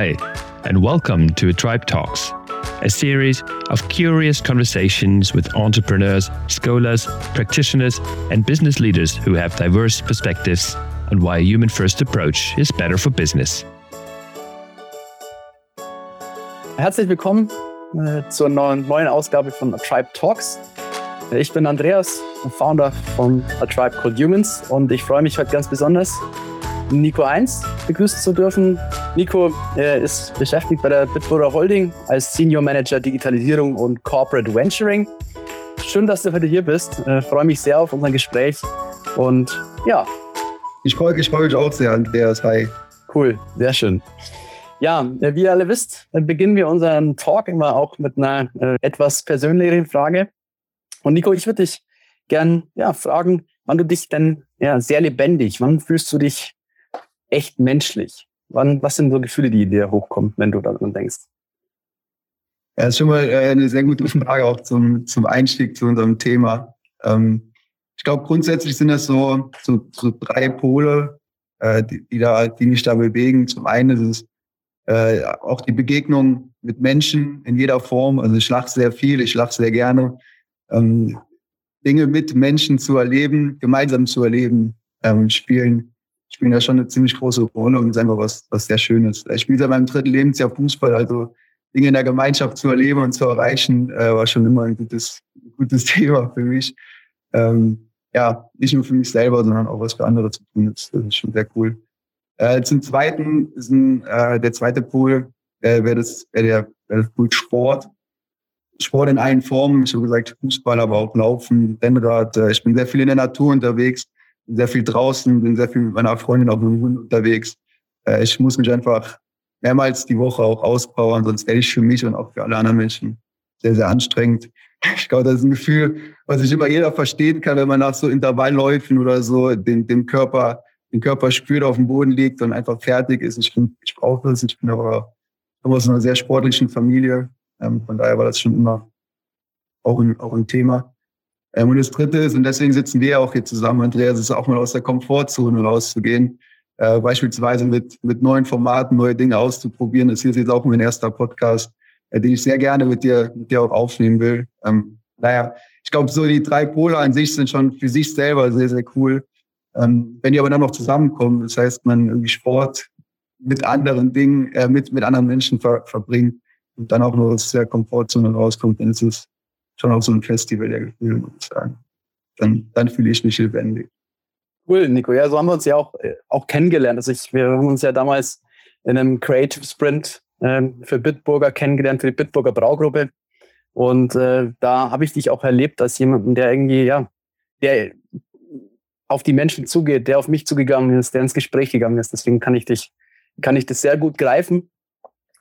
Hi, and welcome to Tribe Talks, a series of curious conversations with entrepreneurs, scholars, practitioners, and business leaders who have diverse perspectives on why a human first approach is better for business. Herzlich willkommen äh, zur neuen, neuen Ausgabe von A Tribe Talks. Ich bin Andreas, Founder von A Tribe Called Humans und ich freue mich heute ganz besonders, Nico 1 begrüßen zu dürfen. Nico äh, ist beschäftigt bei der Bitburger Holding als Senior Manager Digitalisierung und Corporate Venturing. Schön, dass du heute hier bist. Äh, freue mich sehr auf unser Gespräch und ja. Ich freue ich freu mich auch sehr, Andreas. Hi. Cool, sehr schön. Ja, äh, wie ihr alle wisst, beginnen wir unseren Talk immer auch mit einer äh, etwas persönlicheren Frage. Und Nico, ich würde dich gern ja, fragen, wann du dich denn ja, sehr lebendig, wann fühlst du dich echt menschlich? Wann, was sind so Gefühle, die dir hochkommen, wenn du daran denkst? Ja, das ist schon mal äh, eine sehr gute Frage auch zum, zum Einstieg zu unserem Thema. Ähm, ich glaube, grundsätzlich sind das so, so, so drei Pole, äh, die, die, da, die mich da bewegen. Zum einen ist es äh, auch die Begegnung mit Menschen in jeder Form. Also ich lache sehr viel, ich lache sehr gerne. Ähm, Dinge mit Menschen zu erleben, gemeinsam zu erleben, ähm, spielen, spielen da schon eine ziemlich große Rolle und ist einfach was, was sehr Schönes. Ich spiele seit meinem dritten Lebensjahr Fußball, also Dinge in der Gemeinschaft zu erleben und zu erreichen, äh, war schon immer ein gutes, gutes Thema für mich. Ähm, ja, nicht nur für mich selber, sondern auch was für andere zu tun. Das, das ist schon sehr cool. Äh, zum Zweiten ist ein, äh, der zweite Pool, äh, wäre das, wäre der, wär das Pool Sport. Sport in allen Formen. Ich habe gesagt, Fußball, aber auch Laufen, Rennrad. Äh, ich bin sehr viel in der Natur unterwegs, sehr viel draußen, bin sehr viel mit meiner Freundin auf dem Hund unterwegs. Äh, ich muss mich einfach mehrmals die Woche auch auspowern, sonst werde ich für mich und auch für alle anderen Menschen sehr, sehr anstrengend. Ich glaube, das ist ein Gefühl, was ich immer jeder verstehen kann, wenn man nach so Intervallläufen oder so den, den Körper, den Körper spürt, auf dem Boden liegt und einfach fertig ist. Ich, bin, ich brauche das. Ich bin aber aus einer sehr sportlichen Familie. Ähm, von daher war das schon immer auch ein, auch ein Thema. Ähm, und das Dritte ist, und deswegen sitzen wir auch hier zusammen, Andreas, ist auch mal aus der Komfortzone rauszugehen. Äh, beispielsweise mit, mit neuen Formaten, neue Dinge auszuprobieren. Das hier ist jetzt auch mein erster Podcast, äh, den ich sehr gerne mit dir, mit dir auch aufnehmen will. Ähm, naja, ich glaube, so die drei Pole an sich sind schon für sich selber sehr, sehr cool. Ähm, wenn die aber dann noch zusammenkommen, das heißt, man irgendwie Sport mit anderen Dingen, äh, mit, mit anderen Menschen ver verbringt, und dann auch nur aus der Komfortzone rauskommt, dann ist es schon auch so ein Festival der Gefühle, muss ich sagen. Dann, dann fühle ich mich lebendig. Cool, Nico. Ja, so haben wir uns ja auch, äh, auch kennengelernt. Also ich, wir haben uns ja damals in einem Creative Sprint äh, für Bitburger kennengelernt, für die Bitburger Braugruppe. Und äh, da habe ich dich auch erlebt als jemanden, der irgendwie, ja, der auf die Menschen zugeht, der auf mich zugegangen ist, der ins Gespräch gegangen ist. Deswegen kann ich dich, kann ich das sehr gut greifen.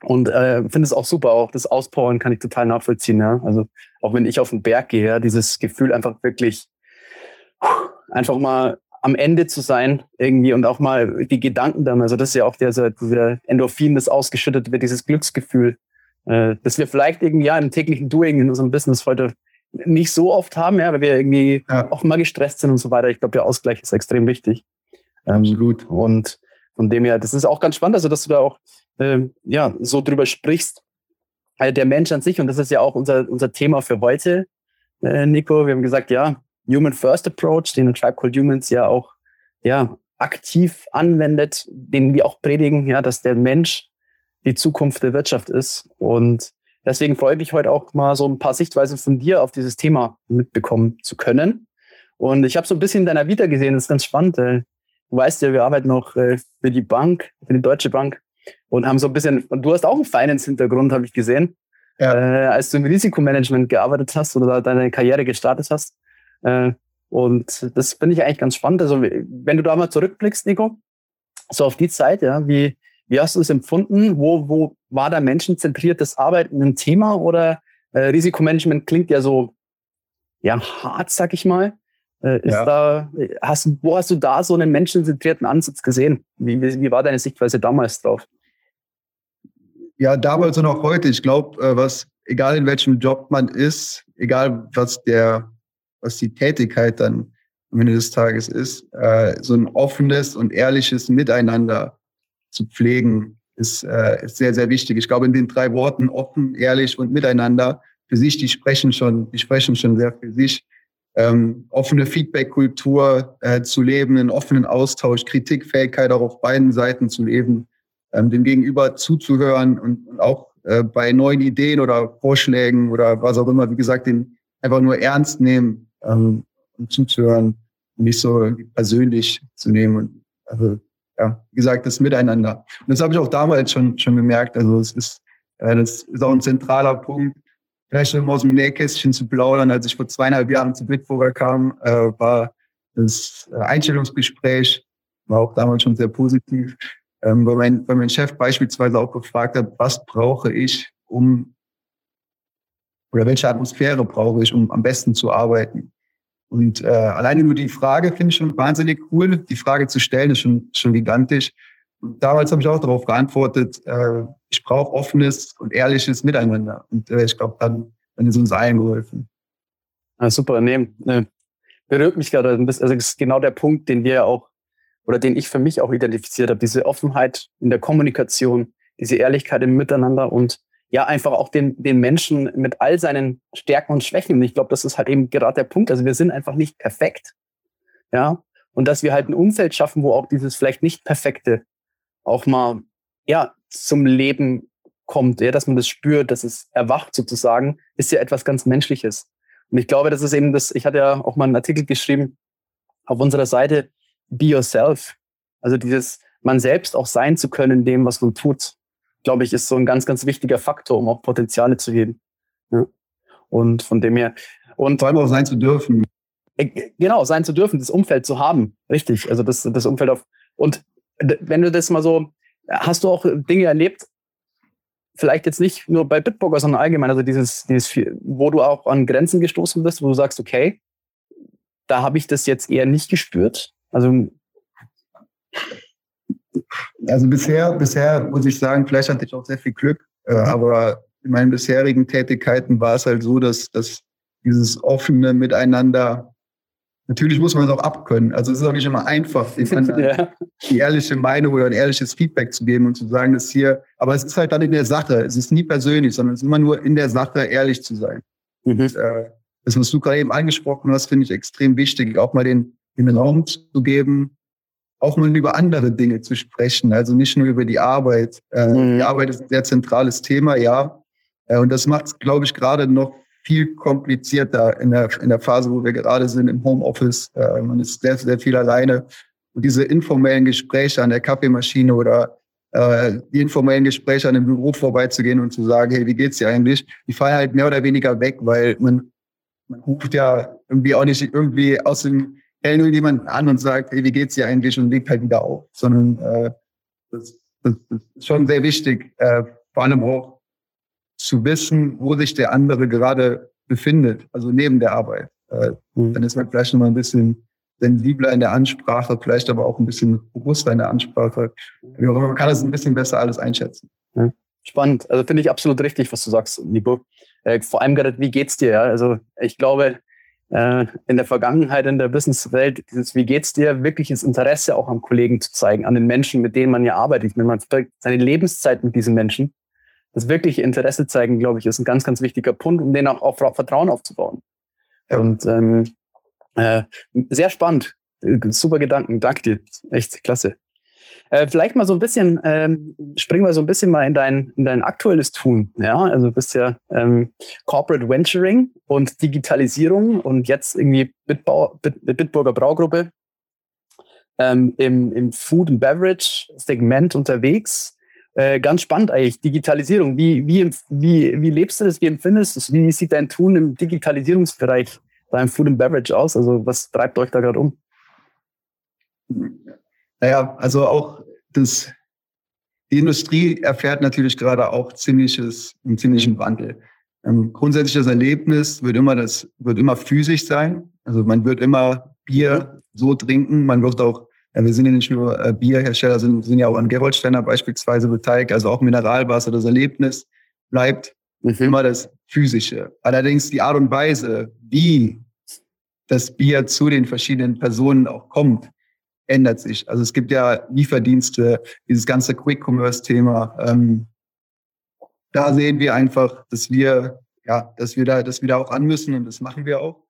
Und äh, finde es auch super, auch das Auspowern kann ich total nachvollziehen. Ja? Also auch wenn ich auf den Berg gehe, ja, dieses Gefühl einfach wirklich einfach mal am Ende zu sein irgendwie und auch mal die Gedanken dann. Also das ist ja auch der, der Endorphin, das ausgeschüttet wird, dieses Glücksgefühl, äh, das wir vielleicht irgendwie ja im täglichen Doing in unserem Business heute nicht so oft haben, ja, weil wir irgendwie ja. auch mal gestresst sind und so weiter. Ich glaube, der Ausgleich ist extrem wichtig. Absolut. Ähm, und von dem her, das ist auch ganz spannend, also dass du da auch ähm, ja, so drüber sprichst. Also der Mensch an sich, und das ist ja auch unser, unser Thema für heute, äh, Nico. Wir haben gesagt, ja, Human First Approach, den Tribe Called Humans ja auch ja, aktiv anwendet, den wir auch predigen, ja, dass der Mensch die Zukunft der Wirtschaft ist. Und deswegen freue ich mich heute auch mal so ein paar Sichtweisen von dir auf dieses Thema mitbekommen zu können. Und ich habe so ein bisschen in deiner Vita gesehen, das ist ganz spannend. Äh, du weißt ja, wir arbeiten noch äh, für die Bank, für die Deutsche Bank und haben so ein bisschen, und du hast auch einen Finance-Hintergrund, habe ich gesehen, ja. äh, als du im Risikomanagement gearbeitet hast oder deine Karriere gestartet hast. Äh, und das finde ich eigentlich ganz spannend. Also, wenn du da mal zurückblickst, Nico, so auf die Zeit, ja, wie, wie hast du es empfunden? Wo, wo war da menschenzentriertes Arbeiten ein Thema oder äh, Risikomanagement klingt ja so ja, hart, sag ich mal. Äh, ist ja. da, hast, wo hast du da so einen menschenzentrierten Ansatz gesehen? Wie, wie, wie war deine Sichtweise damals drauf? Ja, damals und auch heute. Ich glaube, äh, was, egal in welchem Job man ist, egal was der, was die Tätigkeit dann am Ende des Tages ist, äh, so ein offenes und ehrliches Miteinander zu pflegen, ist, äh, ist sehr, sehr wichtig. Ich glaube, in den drei Worten offen, ehrlich und miteinander für sich, die sprechen schon, die sprechen schon sehr für sich. Ähm, offene Feedback-Kultur äh, zu leben, einen offenen Austausch, Kritikfähigkeit auch auf beiden Seiten zu leben, ähm, dem Gegenüber zuzuhören und, auch äh, bei neuen Ideen oder Vorschlägen oder was auch immer, wie gesagt, den einfach nur ernst nehmen ähm, und zuzuhören und nicht so persönlich zu nehmen. Und, also, ja, wie gesagt, das Miteinander. Und das habe ich auch damals schon, schon gemerkt. Also es ist, äh, das ist auch ein zentraler Punkt. Vielleicht um aus dem Nähkästchen zu plaudern, als ich vor zweieinhalb Jahren zu Bitburger kam, äh, war das äh, Einstellungsgespräch, war auch damals schon sehr positiv, ähm, weil, mein, weil mein Chef beispielsweise auch gefragt hat, was brauche ich, um oder welche Atmosphäre brauche ich, um am besten zu arbeiten. Und äh, alleine nur die Frage finde ich schon wahnsinnig cool. Die Frage zu stellen ist schon, schon gigantisch. Und damals habe ich auch darauf geantwortet, äh, ich brauche offenes und ehrliches Miteinander. Und äh, ich glaube, dann, dann ist uns allen geholfen. Ah, super, nee, ne, berührt mich gerade ein bisschen. Also das ist genau der Punkt, den wir auch oder den ich für mich auch identifiziert habe. Diese Offenheit in der Kommunikation, diese Ehrlichkeit im Miteinander und ja einfach auch den, den Menschen mit all seinen Stärken und Schwächen. Und ich glaube, das ist halt eben gerade der Punkt. Also wir sind einfach nicht perfekt. Ja. Und dass wir halt ein Umfeld schaffen, wo auch dieses vielleicht nicht perfekte auch mal, ja, zum Leben kommt, ja, dass man das spürt, dass es erwacht sozusagen, ist ja etwas ganz Menschliches. Und ich glaube, das ist eben das, ich hatte ja auch mal einen Artikel geschrieben auf unserer Seite, Be Yourself. Also dieses, man selbst auch sein zu können in dem, was man tut glaube ich, ist so ein ganz, ganz wichtiger Faktor, um auch Potenziale zu heben. Ja. Und von dem her. Und vor allem auch sein zu dürfen. Äh, genau, sein zu dürfen, das Umfeld zu haben. Richtig. Also das, das Umfeld auf. Und wenn du das mal so, hast du auch Dinge erlebt, vielleicht jetzt nicht nur bei Bitburger, sondern allgemein, also dieses, dieses, wo du auch an Grenzen gestoßen bist, wo du sagst, okay, da habe ich das jetzt eher nicht gespürt. Also also bisher, bisher muss ich sagen, vielleicht hatte ich auch sehr viel Glück, äh, aber in meinen bisherigen Tätigkeiten war es halt so, dass, dass dieses offene Miteinander, natürlich muss man es auch abkönnen. Also es ist auch nicht immer einfach, ja. die ehrliche Meinung oder ein ehrliches Feedback zu geben und zu sagen, dass hier, aber es ist halt dann in der Sache. Es ist nie persönlich, sondern es ist immer nur in der Sache ehrlich zu sein. Mhm. Und, äh, das, was du gerade eben angesprochen hast, finde ich extrem wichtig, auch mal den, den Raum zu geben, auch mal über andere Dinge zu sprechen, also nicht nur über die Arbeit. Äh, mhm. Die Arbeit ist ein sehr zentrales Thema, ja. Äh, und das macht es, glaube ich, gerade noch viel komplizierter in der, in der Phase, wo wir gerade sind im Homeoffice. Äh, man ist sehr, sehr viel alleine. Und diese informellen Gespräche an der Kaffeemaschine oder äh, die informellen Gespräche an dem Büro vorbeizugehen und zu sagen, hey, wie geht's dir eigentlich? Die fallen halt mehr oder weniger weg, weil man, man ruft ja irgendwie auch nicht irgendwie aus dem hält nur jemand an und sagt, hey, wie geht's dir eigentlich und legt halt wieder auf, sondern äh, das, das, das ist schon sehr wichtig, äh, vor allem auch zu wissen, wo sich der andere gerade befindet, also neben der Arbeit. Äh, mhm. Dann ist man vielleicht noch mal ein bisschen sensibler in der Ansprache, vielleicht aber auch ein bisschen bewusster in der Ansprache. Man kann das ein bisschen besser alles einschätzen. Ja. Spannend. Also finde ich absolut richtig, was du sagst, Nico. Äh, vor allem gerade, wie geht's dir? Ja? Also ich glaube, äh, in der Vergangenheit in der Businesswelt, dieses Wie geht's dir, wirkliches Interesse auch am Kollegen zu zeigen, an den Menschen, mit denen man ja arbeitet. Wenn man seine Lebenszeit mit diesen Menschen, das wirkliche Interesse zeigen, glaube ich, ist ein ganz, ganz wichtiger Punkt, um denen auch, auch Vertrauen aufzubauen. Ja. Und ähm, äh, sehr spannend. Super Gedanken. Danke dir. Echt klasse. Äh, vielleicht mal so ein bisschen, ähm, springen wir so ein bisschen mal in dein, in dein aktuelles Tun. Ja, also du bist ja ähm, Corporate Venturing und Digitalisierung und jetzt irgendwie Bitbau, Bit, Bitburger Braugruppe ähm, im, im Food and Beverage Segment unterwegs. Äh, ganz spannend eigentlich, Digitalisierung. Wie, wie, wie, wie lebst du das? Wie empfindest du es? Wie sieht dein Tun im Digitalisierungsbereich beim Food and Beverage aus? Also was treibt euch da gerade um? Naja, also auch das, die Industrie erfährt natürlich gerade auch ziemliches, einen ziemlichen Wandel. Ähm, grundsätzlich das Erlebnis wird immer das, wird immer physisch sein. Also man wird immer Bier so trinken. Man wird auch, wir sind ja nicht nur äh, Bierhersteller, sind, sind ja auch an Geroldsteiner beispielsweise beteiligt, also auch Mineralwasser. Das Erlebnis bleibt mhm. immer das Physische. Allerdings die Art und Weise, wie das Bier zu den verschiedenen Personen auch kommt, ändert sich. Also es gibt ja Lieferdienste, dieses ganze Quick-Commerce-Thema. Ähm, da sehen wir einfach, dass wir, ja, dass wir da, dass wir da auch an müssen und das machen wir auch.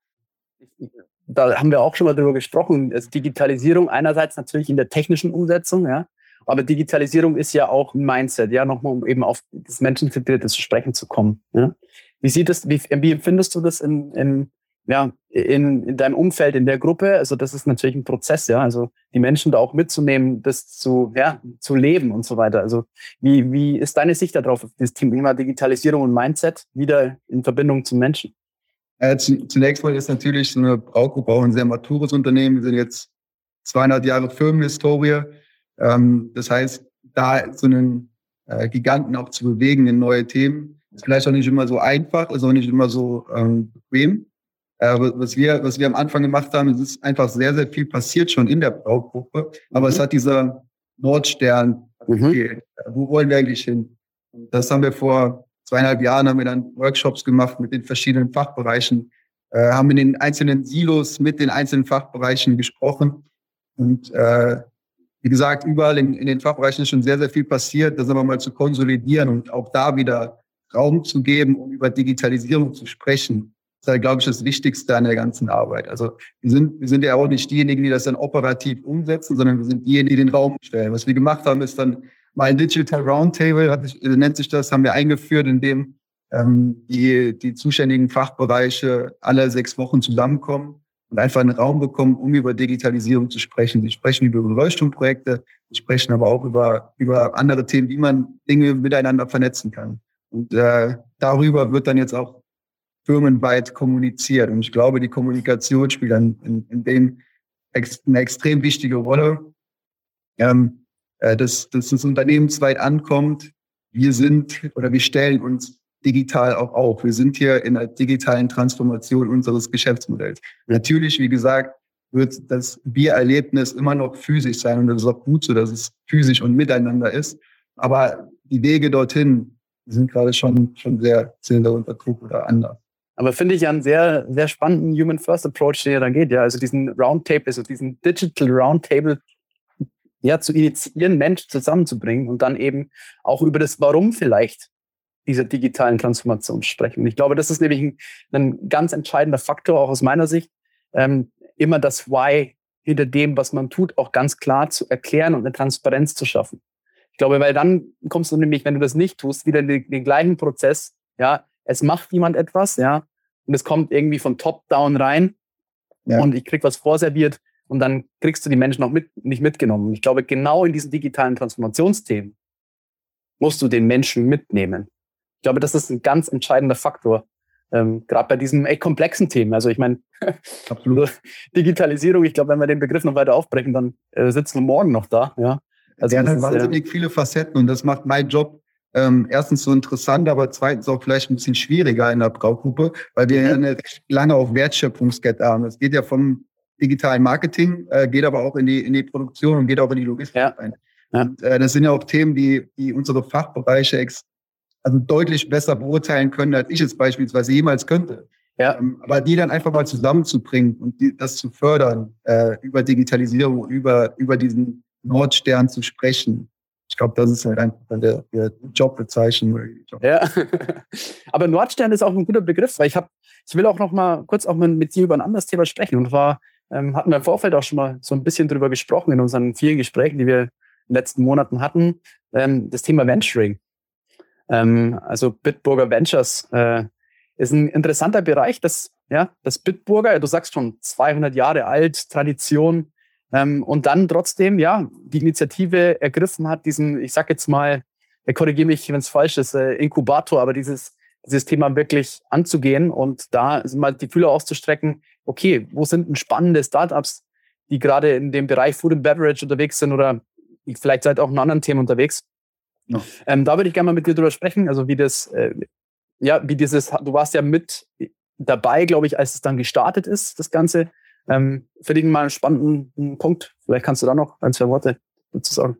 Da haben wir auch schon mal drüber gesprochen. Also Digitalisierung einerseits natürlich in der technischen Umsetzung, ja. Aber Digitalisierung ist ja auch ein Mindset, ja, nochmal, um eben auf das Menschenzentrierte zu sprechen zu kommen. Ja? Wie sieht das, wie, wie empfindest du das in, in, ja, in, in deinem Umfeld, in der Gruppe? Also das ist natürlich ein Prozess, ja. Also die Menschen da auch mitzunehmen, das zu, ja, zu leben und so weiter. Also wie, wie ist deine Sicht darauf, auf das Thema Digitalisierung und Mindset wieder in Verbindung zum Menschen? Äh, zunächst mal ist natürlich so eine Braugruppe auch ein sehr matures Unternehmen. Wir sind jetzt 200 Jahre Firmenhistorie. Ähm, das heißt, da so einen äh, Giganten auch zu bewegen in neue Themen, ist vielleicht auch nicht immer so einfach, ist auch nicht immer so ähm, bequem. Äh, was, wir, was wir am Anfang gemacht haben, es ist einfach sehr, sehr viel passiert schon in der Braugruppe. Aber mhm. es hat dieser Nordstern mhm. Wo wollen wir eigentlich hin? Das haben wir vor zweieinhalb Jahren haben wir dann Workshops gemacht mit den verschiedenen Fachbereichen, äh, haben in den einzelnen Silos mit den einzelnen Fachbereichen gesprochen und äh, wie gesagt, überall in, in den Fachbereichen ist schon sehr, sehr viel passiert. Das aber mal zu konsolidieren und auch da wieder Raum zu geben, um über Digitalisierung zu sprechen. Das ist, glaube ich, das Wichtigste an der ganzen Arbeit. Also wir sind, wir sind ja auch nicht diejenigen, die das dann operativ umsetzen, sondern wir sind diejenigen, die den Raum stellen. Was wir gemacht haben, ist dann mal ein Digital Roundtable, hat, nennt sich das, haben wir eingeführt, in dem ähm, die, die zuständigen Fachbereiche alle sechs Wochen zusammenkommen und einfach einen Raum bekommen, um über Digitalisierung zu sprechen. Sie sprechen über Leuchtturmprojekte, sie sprechen aber auch über, über andere Themen, wie man Dinge miteinander vernetzen kann. Und äh, darüber wird dann jetzt auch firmenweit kommuniziert. Und ich glaube, die Kommunikation spielt dann in, in dem ex eine extrem wichtige Rolle, ähm, äh, dass, dass das unternehmensweit ankommt. Wir sind oder wir stellen uns digital auch auf. Wir sind hier in der digitalen Transformation unseres Geschäftsmodells. Natürlich, wie gesagt, wird das Biererlebnis immer noch physisch sein und das ist auch gut so, dass es physisch und miteinander ist. Aber die Wege dorthin sind gerade schon, schon sehr, sehr unter Druck oder anders. Aber finde ich ja einen sehr, sehr spannenden Human First Approach, der da geht. Ja, also diesen Roundtable, also diesen Digital Roundtable ja, zu initiieren, Menschen zusammenzubringen und dann eben auch über das Warum vielleicht dieser digitalen Transformation sprechen. Und ich glaube, das ist nämlich ein, ein ganz entscheidender Faktor, auch aus meiner Sicht, ähm, immer das Why hinter dem, was man tut, auch ganz klar zu erklären und eine Transparenz zu schaffen. Ich glaube, weil dann kommst du nämlich, wenn du das nicht tust, wieder in den, den gleichen Prozess. Ja, es macht jemand etwas, ja, und es kommt irgendwie von top down rein ja. und ich krieg was vorserviert und dann kriegst du die Menschen auch mit, nicht mitgenommen. Ich glaube, genau in diesen digitalen Transformationsthemen musst du den Menschen mitnehmen. Ich glaube, das ist ein ganz entscheidender Faktor. Ähm, Gerade bei diesen ey, komplexen Themen. Also ich meine, Digitalisierung, ich glaube, wenn wir den Begriff noch weiter aufbrechen, dann äh, sitzen wir morgen noch da. Ja, also Der hat halt wahnsinnig äh, viele Facetten und das macht meinen Job ähm, erstens so interessant, aber zweitens auch vielleicht ein bisschen schwieriger in der Braugruppe, weil wir mhm. ja eine recht lange auf Wertschöpfungskette haben. Es geht ja vom digitalen Marketing, äh, geht aber auch in die, in die Produktion und geht auch in die Logistik ja. rein. Ja. Und, äh, das sind ja auch Themen, die, die unsere Fachbereiche ex also deutlich besser beurteilen können, als ich es beispielsweise jemals könnte. Ja. Ähm, aber die dann einfach mal zusammenzubringen und die, das zu fördern, äh, über Digitalisierung, über, über diesen Nordstern zu sprechen. Ich glaube, das ist halt einfach der, der Jobbezeichnung. Job. Ja, aber Nordstern ist auch ein guter Begriff, weil ich habe, ich will auch noch mal kurz auch mit dir über ein anderes Thema sprechen. Und zwar ähm, hatten wir im Vorfeld auch schon mal so ein bisschen drüber gesprochen in unseren vielen Gesprächen, die wir in den letzten Monaten hatten, ähm, das Thema Venturing. Ähm, also Bitburger Ventures äh, ist ein interessanter Bereich, das, ja, das Bitburger, du sagst schon 200 Jahre alt, Tradition, ähm, und dann trotzdem, ja, die Initiative ergriffen hat, diesen, ich sag jetzt mal, er korrigiere mich, wenn es falsch ist, äh, Inkubator, aber dieses, dieses Thema wirklich anzugehen und da mal die Fühler auszustrecken, okay, wo sind denn spannende Startups, die gerade in dem Bereich Food and Beverage unterwegs sind oder vielleicht seid auch in anderen Themen unterwegs. No. Ähm, da würde ich gerne mal mit dir drüber sprechen, also wie das, äh, ja, wie dieses, du warst ja mit dabei, glaube ich, als es dann gestartet ist, das Ganze. Ähm, Finde ich mal einen spannenden Punkt. Vielleicht kannst du da noch ein, zwei Worte dazu sagen.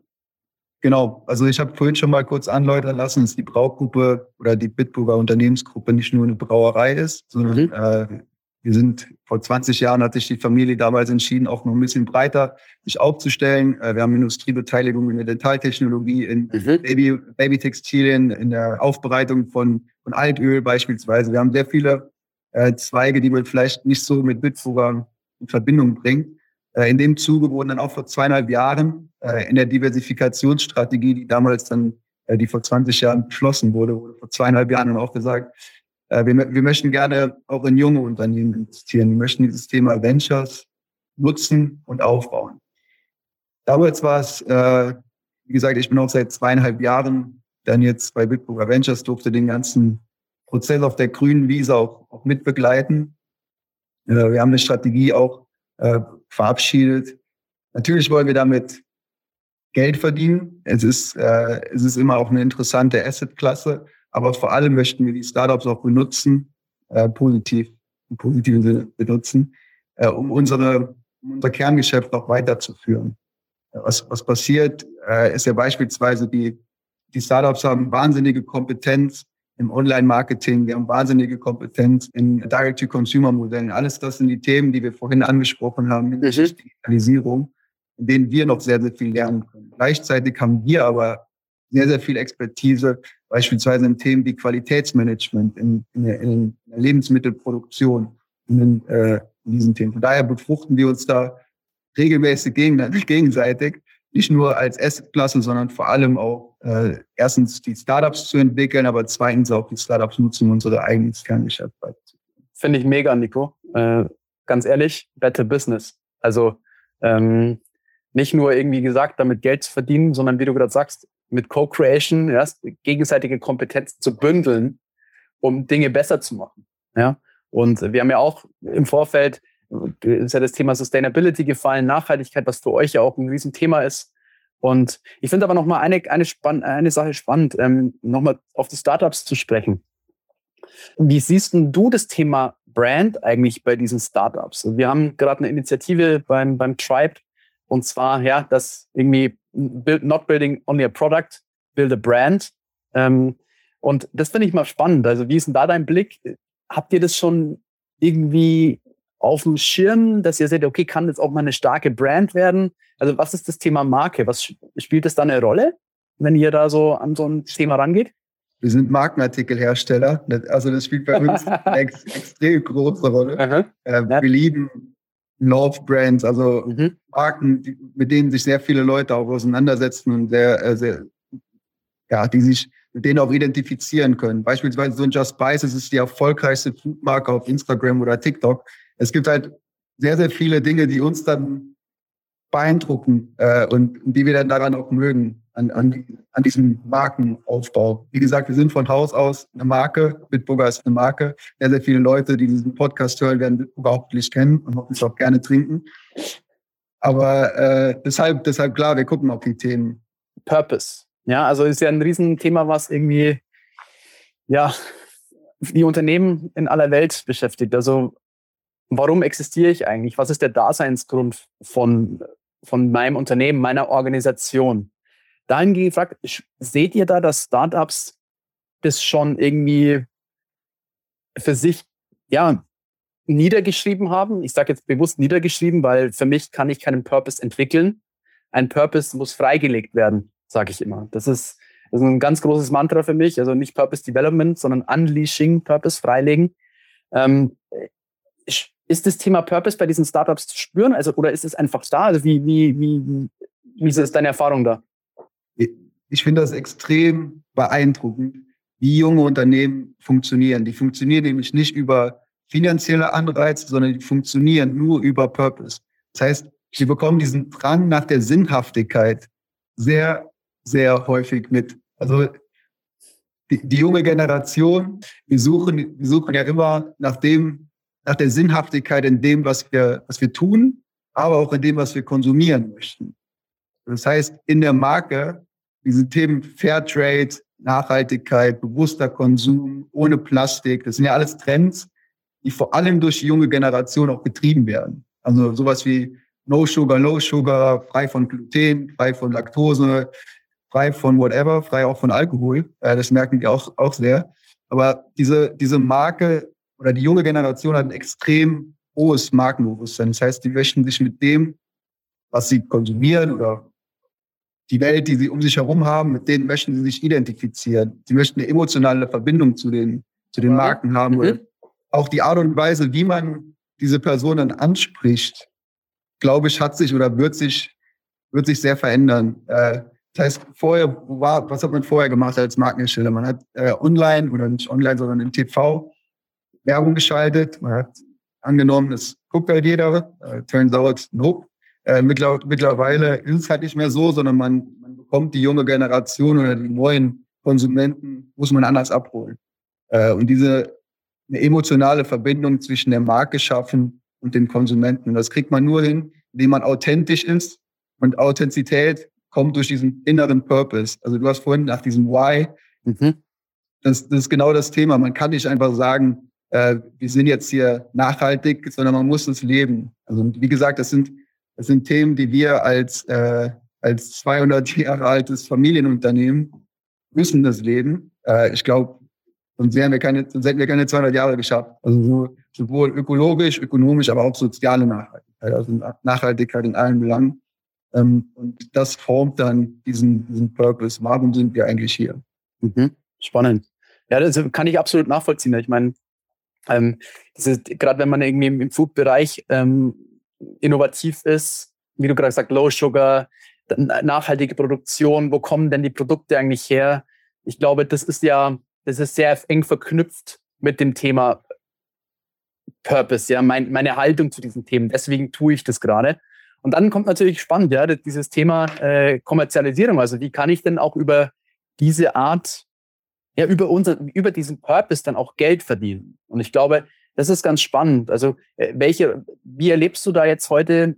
Genau, also ich habe vorhin schon mal kurz anläutern lassen, dass die Braugruppe oder die Bitburger Unternehmensgruppe nicht nur eine Brauerei ist, sondern mhm. äh, wir sind vor 20 Jahren hat sich die Familie damals entschieden, auch noch ein bisschen breiter sich aufzustellen. Äh, wir haben Industriebeteiligung in der Dentaltechnologie, in mhm. Baby, Babytextilien, in der Aufbereitung von, von Altöl beispielsweise. Wir haben sehr viele äh, Zweige, die man vielleicht nicht so mit Bitfuger in Verbindung bringt. Äh, in dem Zuge wurden dann auch vor zweieinhalb Jahren äh, in der Diversifikationsstrategie, die damals dann, äh, die vor 20 Jahren beschlossen wurde, wurde vor zweieinhalb Jahren dann auch gesagt, wir, wir möchten gerne auch in junge Unternehmen investieren. Wir möchten dieses Thema Ventures nutzen und aufbauen. Damals war es, äh, wie gesagt, ich bin auch seit zweieinhalb Jahren dann jetzt bei Bitburger Ventures, durfte den ganzen Prozess auf der grünen Wiese auch, auch mitbegleiten. Äh, wir haben eine Strategie auch äh, verabschiedet. Natürlich wollen wir damit Geld verdienen. Es ist, äh, es ist immer auch eine interessante Assetklasse. Aber vor allem möchten wir die Startups auch benutzen, äh, positiv, im positiven Sinne benutzen, äh, um unsere, unser Kerngeschäft auch weiterzuführen. Was, was passiert, äh, ist ja beispielsweise die, die Startups haben wahnsinnige Kompetenz im Online-Marketing, wir haben wahnsinnige Kompetenz in Direct-to-Consumer-Modellen. Alles das sind die Themen, die wir vorhin angesprochen haben in der mhm. Digitalisierung, in denen wir noch sehr, sehr viel lernen können. Gleichzeitig haben wir aber sehr, sehr viel Expertise, beispielsweise in Themen wie Qualitätsmanagement, in, in, der, in der, Lebensmittelproduktion, in, äh, in, diesen Themen. Von daher befruchten wir uns da regelmäßig gegenseitig, nicht nur als Assetklasse, sondern vor allem auch äh, erstens die Startups zu entwickeln, aber zweitens auch die Startups nutzen, um unsere eigenen Kerngeschäft weiterzuführen. Finde ich mega, Nico. Äh, ganz ehrlich, better business. Also ähm, nicht nur irgendwie gesagt, damit Geld zu verdienen, sondern wie du gerade sagst, mit Co-Creation, ja, gegenseitige Kompetenzen zu bündeln, um Dinge besser zu machen. Ja? Und wir haben ja auch im Vorfeld, ist ja das Thema Sustainability gefallen, Nachhaltigkeit, was für euch ja auch ein Riesenthema ist. Und ich finde aber noch mal eine, eine, spann eine Sache spannend, ähm, noch mal auf die Startups zu sprechen. Wie siehst du das Thema Brand eigentlich bei diesen Startups? Wir haben gerade eine Initiative beim, beim Tribe, und zwar, ja, dass irgendwie build, not building only a product, build a brand. Ähm, und das finde ich mal spannend. Also wie ist denn da dein Blick? Habt ihr das schon irgendwie auf dem Schirm, dass ihr seht, okay, kann das auch mal eine starke Brand werden? Also was ist das Thema Marke? Was spielt das da eine Rolle, wenn ihr da so an so ein Thema rangeht? Wir sind Markenartikelhersteller. Also das spielt bei uns eine ex extrem große Rolle. Äh, ja. Wir lieben Love Brands, also mhm. Marken, die, mit denen sich sehr viele Leute auch auseinandersetzen und sehr, äh, sehr, ja, die sich mit denen auch identifizieren können. Beispielsweise so ein Just Spices ist die erfolgreichste Foodmarke auf Instagram oder TikTok. Es gibt halt sehr, sehr viele Dinge, die uns dann beeindrucken äh, und, und die wir dann daran auch mögen an, an, an diesem Markenaufbau. Wie gesagt, wir sind von Haus aus eine Marke. Bitburger ist eine Marke. Sehr, sehr viele Leute, die diesen Podcast hören, werden Bitburger hauptsächlich kennen und hoffentlich auch gerne trinken. Aber äh, deshalb, deshalb klar, wir gucken auf die Themen. Purpose. Ja, also ist ja ein Riesenthema, was irgendwie ja die Unternehmen in aller Welt beschäftigt. Also warum existiere ich eigentlich? Was ist der Daseinsgrund von, von meinem Unternehmen, meiner Organisation? Dahingehend gefragt, seht ihr da, dass Startups das schon irgendwie für sich, ja, niedergeschrieben haben? Ich sage jetzt bewusst niedergeschrieben, weil für mich kann ich keinen Purpose entwickeln. Ein Purpose muss freigelegt werden, sage ich immer. Das ist, das ist ein ganz großes Mantra für mich. Also nicht Purpose Development, sondern Unleashing, Purpose freilegen. Ähm, ist das Thema Purpose bei diesen Startups zu spüren? Also, oder ist es einfach da? Also, wie, wie, wie, wie ist deine Erfahrung da? Ich finde das extrem beeindruckend, wie junge Unternehmen funktionieren. Die funktionieren nämlich nicht über finanzielle Anreize, sondern die funktionieren nur über Purpose. Das heißt, sie bekommen diesen Drang nach der Sinnhaftigkeit sehr, sehr häufig mit. Also die, die junge Generation, wir suchen, wir suchen ja immer nach dem, nach der Sinnhaftigkeit in dem, was wir, was wir tun, aber auch in dem, was wir konsumieren möchten. Das heißt, in der Marke diese Themen Fairtrade, Nachhaltigkeit, bewusster Konsum, ohne Plastik, das sind ja alles Trends, die vor allem durch die junge Generation auch getrieben werden. Also sowas wie No Sugar, Low Sugar, frei von Gluten, frei von Laktose, frei von whatever, frei auch von Alkohol. Äh, das merken die auch, auch sehr. Aber diese, diese Marke oder die junge Generation hat ein extrem hohes Markenbewusstsein. Das heißt, die möchten sich mit dem, was sie konsumieren oder die Welt, die sie um sich herum haben, mit denen möchten sie sich identifizieren. Sie möchten eine emotionale Verbindung zu den, zu den Marken haben. Mhm. Auch die Art und Weise, wie man diese Personen anspricht, glaube ich, hat sich oder wird sich, wird sich sehr verändern. Äh, das heißt, vorher war, was hat man vorher gemacht als Markenhersteller? Man hat äh, online oder nicht online, sondern im TV Werbung geschaltet. Man hat angenommen, das guckt halt jeder. Äh, turns out, nope. Äh, mittlerweile ist es halt nicht mehr so, sondern man, man bekommt die junge Generation oder die neuen Konsumenten, muss man anders abholen. Äh, und diese eine emotionale Verbindung zwischen der Marke schaffen und den Konsumenten. Und das kriegt man nur hin, indem man authentisch ist. Und Authentizität kommt durch diesen inneren Purpose. Also du hast vorhin nach diesem Why. Mhm. Das, das ist genau das Thema. Man kann nicht einfach sagen, äh, wir sind jetzt hier nachhaltig, sondern man muss es leben. Also wie gesagt, das sind, das sind Themen, die wir als, äh, als 200 Jahre altes Familienunternehmen müssen das leben. Äh, ich glaube, sonst, sonst hätten wir keine 200 Jahre geschafft. Also so, sowohl ökologisch, ökonomisch, aber auch soziale Nachhaltigkeit. Also Nachhaltigkeit in allen Belangen. Ähm, und das formt dann diesen, diesen Purpose. Warum sind wir eigentlich hier? Mhm. Spannend. Ja, das kann ich absolut nachvollziehen. Ich meine, ähm, gerade wenn man irgendwie im Food-Bereich ähm, innovativ ist, wie du gerade gesagt, Low Sugar, nachhaltige Produktion, wo kommen denn die Produkte eigentlich her? Ich glaube, das ist ja, das ist sehr eng verknüpft mit dem Thema Purpose, ja, mein, meine Haltung zu diesen Themen. Deswegen tue ich das gerade. Und dann kommt natürlich spannend, ja, dieses Thema äh, Kommerzialisierung. Also wie kann ich denn auch über diese Art, ja, über unser, über diesen Purpose dann auch Geld verdienen? Und ich glaube, das ist ganz spannend. Also äh, welche, wie erlebst du da jetzt heute?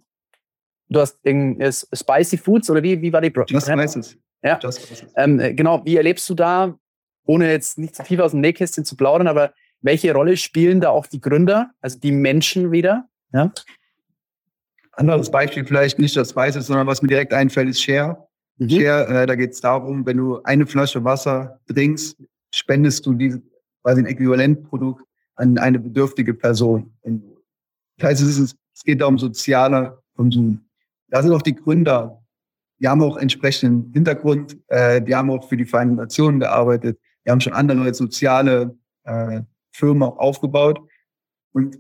Du hast in, äh, Spicy Foods oder wie, wie war die Pro Just Spices. Ja. Just Spices. Ähm, äh, genau. Wie erlebst du da, ohne jetzt nicht zu viel aus dem Nähkästchen zu plaudern, aber welche Rolle spielen da auch die Gründer, also die Menschen wieder? Ja. Anderes Beispiel vielleicht nicht das Weiße, sondern was mir direkt einfällt, ist Share. Mhm. Share, äh, da geht es darum, wenn du eine Flasche Wasser trinkst, spendest du diese, quasi ein Äquivalentprodukt an eine bedürftige Person. Das heißt, es, ist, es geht da um sozialer Konsum. Da sind auch die Gründer, die haben auch entsprechenden Hintergrund, äh, die haben auch für die Vereinten Nationen gearbeitet, die haben schon andere soziale äh, Firmen auch aufgebaut. Und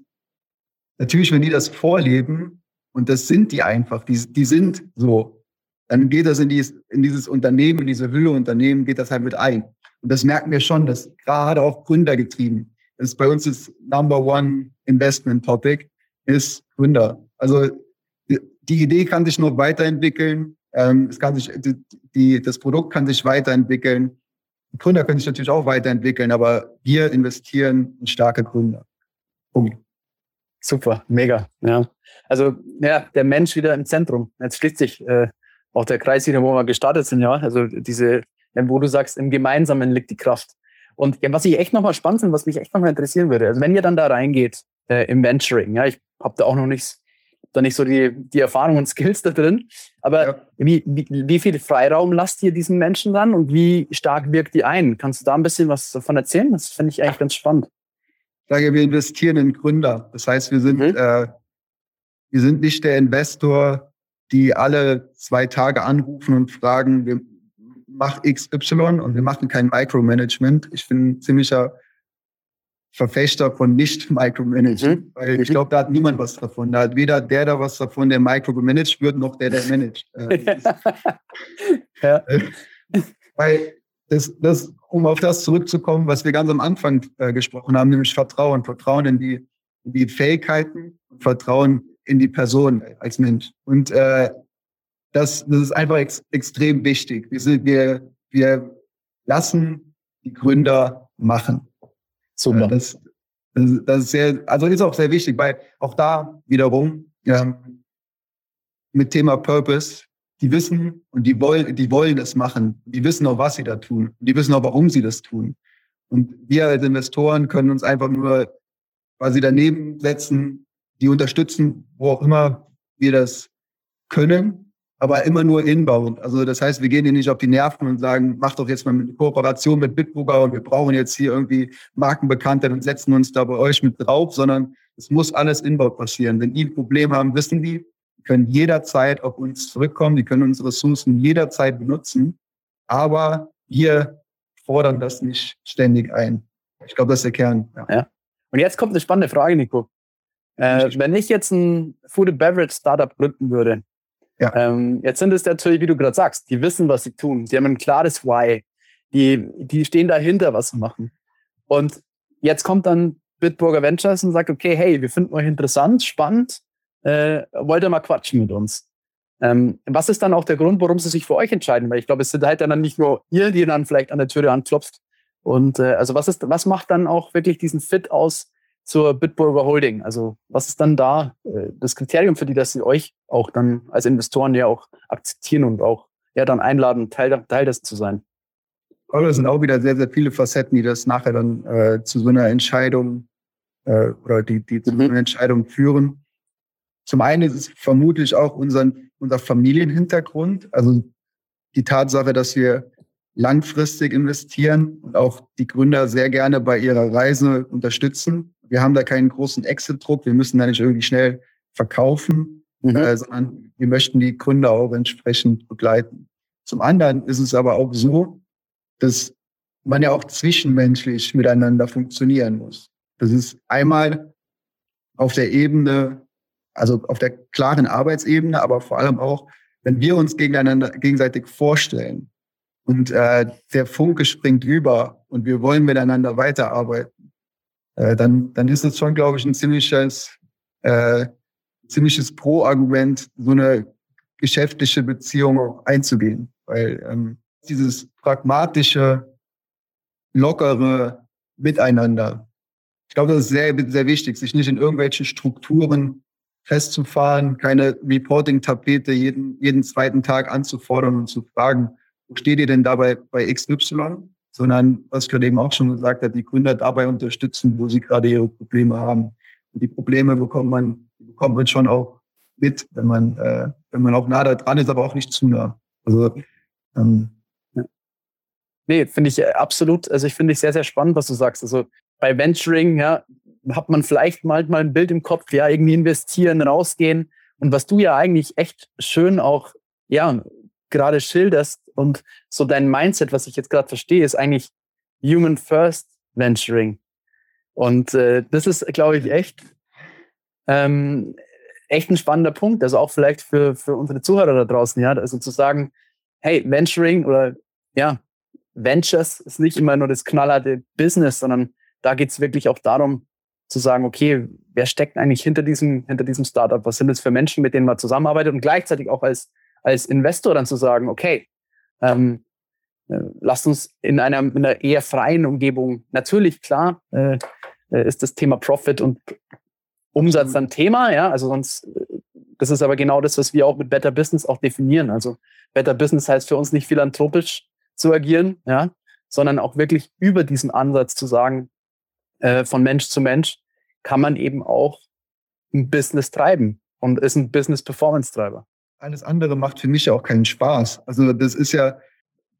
natürlich, wenn die das vorleben, und das sind die einfach, die, die sind so. Dann geht das in dieses, in dieses Unternehmen, in diese Hülle Unternehmen, geht das halt mit ein. Und das merken wir schon, dass gerade auch Gründer getrieben. Ist bei uns das Number One Investment Topic ist Gründer. Also die Idee kann sich noch weiterentwickeln. Ähm, es kann sich, die, die, das Produkt kann sich weiterentwickeln. Die Gründer können sich natürlich auch weiterentwickeln, aber wir investieren in starke Gründer. Punkt. Super, mega. Ja. Also ja, der Mensch wieder im Zentrum. Jetzt schließt sich äh, auch der Kreis wieder, wo wir gestartet sind, ja. Also diese, wo du sagst, im Gemeinsamen liegt die Kraft. Und was ich echt nochmal spannend finde, was mich echt nochmal interessieren würde, also wenn ihr dann da reingeht äh, im Venturing, ja, ich habe da auch noch nichts, da nicht so die, die Erfahrung und Skills da drin, aber ja. wie, wie, wie viel Freiraum lasst ihr diesen Menschen dann und wie stark wirkt die ein? Kannst du da ein bisschen was davon erzählen? Das finde ich eigentlich ganz spannend sage, wir investieren in Gründer. Das heißt, wir sind, mhm. äh, wir sind nicht der Investor, die alle zwei Tage anrufen und fragen, wir machen XY und wir machen kein Micromanagement. Ich bin ein ziemlicher Verfechter von nicht Micromanagement, mhm. weil ich glaube, da hat niemand was davon. Da hat weder der da was davon, der micromanaged wird, noch der, der managt. Äh, ja. weil das, das, um auf das zurückzukommen, was wir ganz am Anfang äh, gesprochen haben, nämlich Vertrauen. Vertrauen in die, in die Fähigkeiten, Vertrauen in die Person als Mensch. Und äh, das, das ist einfach ex extrem wichtig. Wir, sind, wir, wir lassen die Gründer machen. Super. Das, das, das, ist sehr, also ist auch sehr wichtig, weil auch da wiederum ähm, mit Thema Purpose die wissen und die wollen, die wollen das machen. Die wissen auch, was sie da tun. Die wissen auch, warum sie das tun. Und wir als Investoren können uns einfach nur quasi daneben setzen, die unterstützen, wo auch immer wir das können. Aber immer nur inbound. Also das heißt, wir gehen hier nicht auf die Nerven und sagen, mach doch jetzt mal eine Kooperation mit Bitburger und wir brauchen jetzt hier irgendwie Markenbekanntheit und setzen uns da bei euch mit drauf, sondern es muss alles inbound passieren. Wenn die ein Problem haben, wissen die, die können jederzeit auf uns zurückkommen, die können unsere Ressourcen jederzeit benutzen, aber wir fordern das nicht ständig ein. Ich glaube, das ist der Kern. Ja. ja. Und jetzt kommt eine spannende Frage, Nico. Äh, wenn ich jetzt ein Food and Beverage Startup gründen würde, ja. Ähm, jetzt sind es natürlich, wie du gerade sagst, die wissen, was sie tun. Die haben ein klares Why. Die, die stehen dahinter, was sie machen. Und jetzt kommt dann Bitburger Ventures und sagt, okay, hey, wir finden euch interessant, spannend, äh, wollt ihr mal quatschen mit uns? Ähm, was ist dann auch der Grund, warum sie sich für euch entscheiden? Weil ich glaube, es sind halt dann nicht nur ihr, die dann vielleicht an der Türe anklopft. Und äh, also was ist, was macht dann auch wirklich diesen Fit aus, zur Bitburger Holding? Also was ist dann da äh, das Kriterium für die, dass sie euch auch dann als Investoren ja auch akzeptieren und auch ja dann einladen, Teil, Teil des zu sein? Aber es sind auch wieder sehr, sehr viele Facetten, die das nachher dann äh, zu so einer Entscheidung äh, oder die, die zu mhm. so einer Entscheidung führen. Zum einen ist es vermutlich auch unseren, unser Familienhintergrund, also die Tatsache, dass wir langfristig investieren und auch die Gründer sehr gerne bei ihrer Reise unterstützen. Wir haben da keinen großen Exit-Druck. Wir müssen da nicht irgendwie schnell verkaufen, mhm. äh, sondern wir möchten die Gründer auch entsprechend begleiten. Zum anderen ist es aber auch so, dass man ja auch zwischenmenschlich miteinander funktionieren muss. Das ist einmal auf der Ebene, also auf der klaren Arbeitsebene, aber vor allem auch, wenn wir uns gegeneinander gegenseitig vorstellen und äh, der Funke springt über und wir wollen miteinander weiterarbeiten, äh, dann, dann ist es schon, glaube ich, ein ziemliches, äh, ziemliches Pro-Argument, so eine geschäftliche Beziehung auch einzugehen. Weil ähm, dieses pragmatische, lockere Miteinander, ich glaube, das ist sehr, sehr wichtig, sich nicht in irgendwelchen Strukturen festzufahren, keine Reporting-Tapete jeden, jeden zweiten Tag anzufordern und zu fragen, wo steht ihr denn dabei bei XY? Sondern, was gerade eben auch schon gesagt hat, die Gründer dabei unterstützen, wo sie gerade ihre Probleme haben. Und die Probleme bekommt man, bekommt man schon auch mit, wenn man, äh, wenn man auch nah da dran ist, aber auch nicht zu nah. Also, ähm, ja. Nee, finde ich äh, absolut, also ich finde ich sehr, sehr spannend, was du sagst. Also bei Venturing, ja, hat man vielleicht mal ein Bild im Kopf, ja, irgendwie investieren, rausgehen. Und was du ja eigentlich echt schön auch, ja, gerade schilderst und so dein Mindset, was ich jetzt gerade verstehe, ist eigentlich Human First Venturing. Und äh, das ist, glaube ich, echt, ähm, echt ein spannender Punkt. Also auch vielleicht für, für unsere Zuhörer da draußen, ja, also zu sagen, hey, Venturing oder ja, Ventures ist nicht immer nur das knallharte Business, sondern da geht es wirklich auch darum, zu sagen, okay, wer steckt eigentlich hinter diesem, hinter diesem Startup? Was sind das für Menschen, mit denen man zusammenarbeitet? Und gleichzeitig auch als als Investor dann zu sagen, okay, ähm, äh, lasst uns in einer, in einer eher freien Umgebung, natürlich klar, äh, äh ist das Thema Profit und Umsatz dann Thema, ja, also sonst, äh, das ist aber genau das, was wir auch mit Better Business auch definieren. Also Better Business heißt für uns nicht philanthropisch zu agieren, ja, sondern auch wirklich über diesen Ansatz zu sagen, äh, von Mensch zu Mensch kann man eben auch ein Business treiben und ist ein Business Performance Treiber alles andere macht für mich ja auch keinen Spaß. Also das ist ja,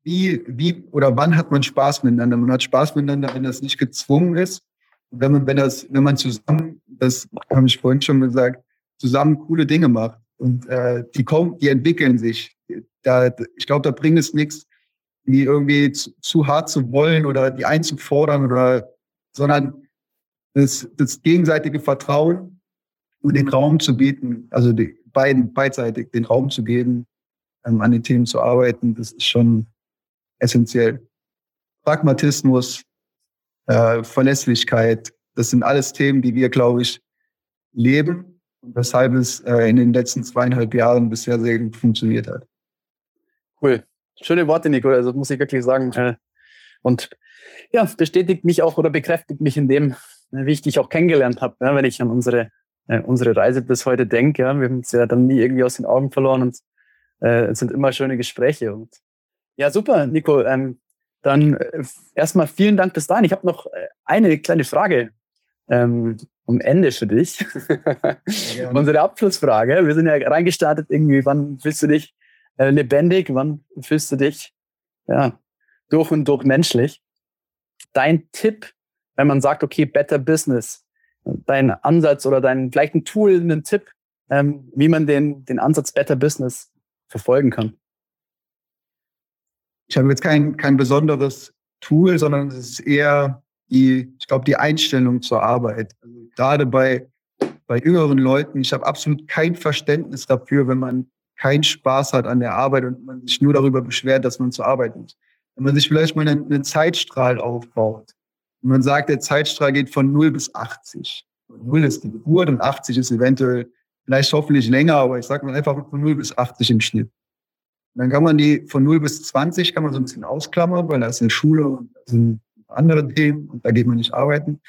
wie, wie oder wann hat man Spaß miteinander? Man hat Spaß miteinander, wenn das nicht gezwungen ist. Wenn man, wenn das, wenn man zusammen, das habe ich vorhin schon gesagt, zusammen coole Dinge macht. Und äh, die kommen, die entwickeln sich. Da, ich glaube, da bringt es nichts, die irgendwie zu, zu hart zu wollen oder die einzufordern oder, sondern das, das gegenseitige Vertrauen und den Raum zu bieten, also die, beiden beidseitig den Raum zu geben, ähm, an den Themen zu arbeiten, das ist schon essentiell. Pragmatismus, äh, Verlässlichkeit, das sind alles Themen, die wir, glaube ich, leben und weshalb es äh, in den letzten zweieinhalb Jahren bisher sehr gut funktioniert hat. Cool. Schöne Worte, Nico. Also muss ich wirklich sagen. Äh, und ja, bestätigt mich auch oder bekräftigt mich in dem, wie ich dich auch kennengelernt habe, wenn ich an unsere äh, unsere Reise bis heute denke. Ja. Wir haben es ja dann nie irgendwie aus den Augen verloren und äh, es sind immer schöne Gespräche. Und ja, super, Nico. Ähm, dann äh, erstmal vielen Dank bis dahin. Ich habe noch äh, eine kleine Frage ähm, am Ende für dich. Unsere Abschlussfrage. Wir sind ja reingestartet irgendwie, wann willst du dich äh, lebendig? Wann fühlst du dich ja, durch und durch menschlich? Dein Tipp, wenn man sagt, okay, Better Business, dein Ansatz oder dein vielleicht ein Tool, einen Tipp, ähm, wie man den, den Ansatz Better Business verfolgen kann? Ich habe jetzt kein, kein besonderes Tool, sondern es ist eher die, ich glaube, die Einstellung zur Arbeit. Also gerade bei, bei jüngeren Leuten, ich habe absolut kein Verständnis dafür, wenn man keinen Spaß hat an der Arbeit und man sich nur darüber beschwert, dass man zur Arbeit muss. Wenn man sich vielleicht mal einen, einen Zeitstrahl aufbaut und man sagt, der Zeitstrahl geht von 0 bis 80. 0 ist die Geburt und 80 ist eventuell vielleicht hoffentlich länger, aber ich sage mal einfach von 0 bis 80 im Schnitt. Und dann kann man die von 0 bis 20 kann man so ein bisschen ausklammern, weil da ist eine Schule und da sind andere Themen und da geht man nicht arbeiten.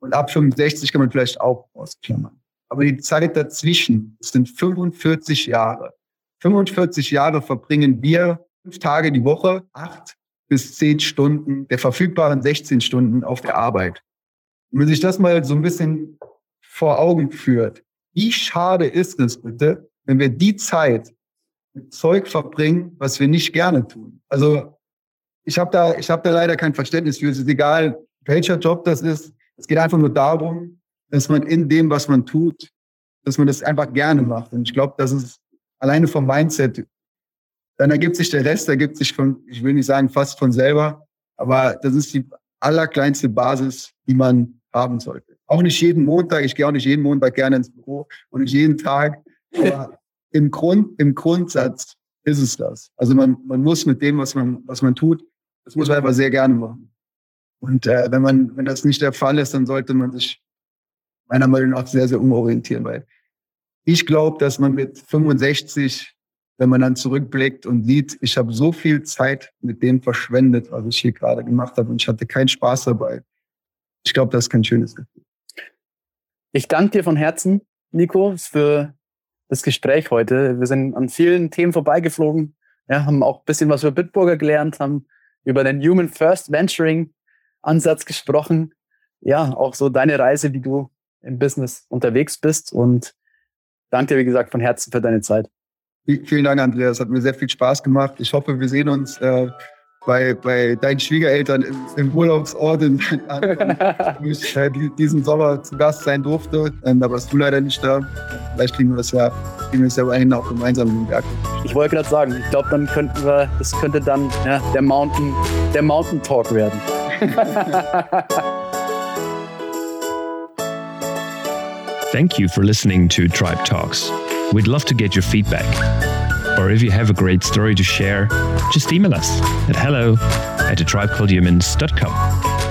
Und ab 65 kann man vielleicht auch ausklammern. Aber die Zeit dazwischen sind 45 Jahre. 45 Jahre verbringen wir fünf Tage die Woche, acht bis zehn Stunden der verfügbaren 16 Stunden auf der Arbeit. Wenn sich das mal so ein bisschen vor Augen führt, wie schade ist es bitte, wenn wir die Zeit mit Zeug verbringen, was wir nicht gerne tun. Also ich habe da, ich habe da leider kein Verständnis für. Es ist egal, welcher Job das ist. Es geht einfach nur darum, dass man in dem, was man tut, dass man das einfach gerne macht. Und ich glaube, das ist alleine vom Mindset. Dann ergibt sich der Rest, ergibt sich von, ich will nicht sagen fast von selber, aber das ist die allerkleinste Basis, die man haben sollte. Auch nicht jeden Montag, ich gehe auch nicht jeden Montag gerne ins Büro und nicht jeden Tag. Aber im Grund, im Grundsatz ist es das. Also man, man muss mit dem, was man, was man tut, das muss man einfach sehr gerne machen. Und äh, wenn man, wenn das nicht der Fall ist, dann sollte man sich meiner Meinung nach sehr, sehr umorientieren, weil ich glaube, dass man mit 65, wenn man dann zurückblickt und sieht, ich habe so viel Zeit mit dem verschwendet, was ich hier gerade gemacht habe und ich hatte keinen Spaß dabei. Ich glaube, das ist kein schönes Gefühl. Ich danke dir von Herzen, Nico, für das Gespräch heute. Wir sind an vielen Themen vorbeigeflogen, ja, haben auch ein bisschen was über Bitburger gelernt, haben über den Human First Venturing Ansatz gesprochen. Ja, auch so deine Reise, wie du im Business unterwegs bist. Und danke dir, wie gesagt, von Herzen für deine Zeit. Vielen Dank, Andreas. Hat mir sehr viel Spaß gemacht. Ich hoffe, wir sehen uns äh, bei, bei deinen Schwiegereltern im, im Urlaubsort, in, wo ich äh, diesen Sommer zu Gast sein durfte. Ähm, da warst du leider nicht da. Vielleicht kriegen wir das ja, kriegen wir das ja immerhin auch gemeinsam im Werk. Ich wollte gerade sagen, ich glaube, dann könnten wir, das könnte dann ja, der, Mountain, der Mountain Talk werden. Thank you for listening to Tribe Talks. We'd love to get your feedback. Or if you have a great story to share, just email us at hello at a tribeculthumans.com.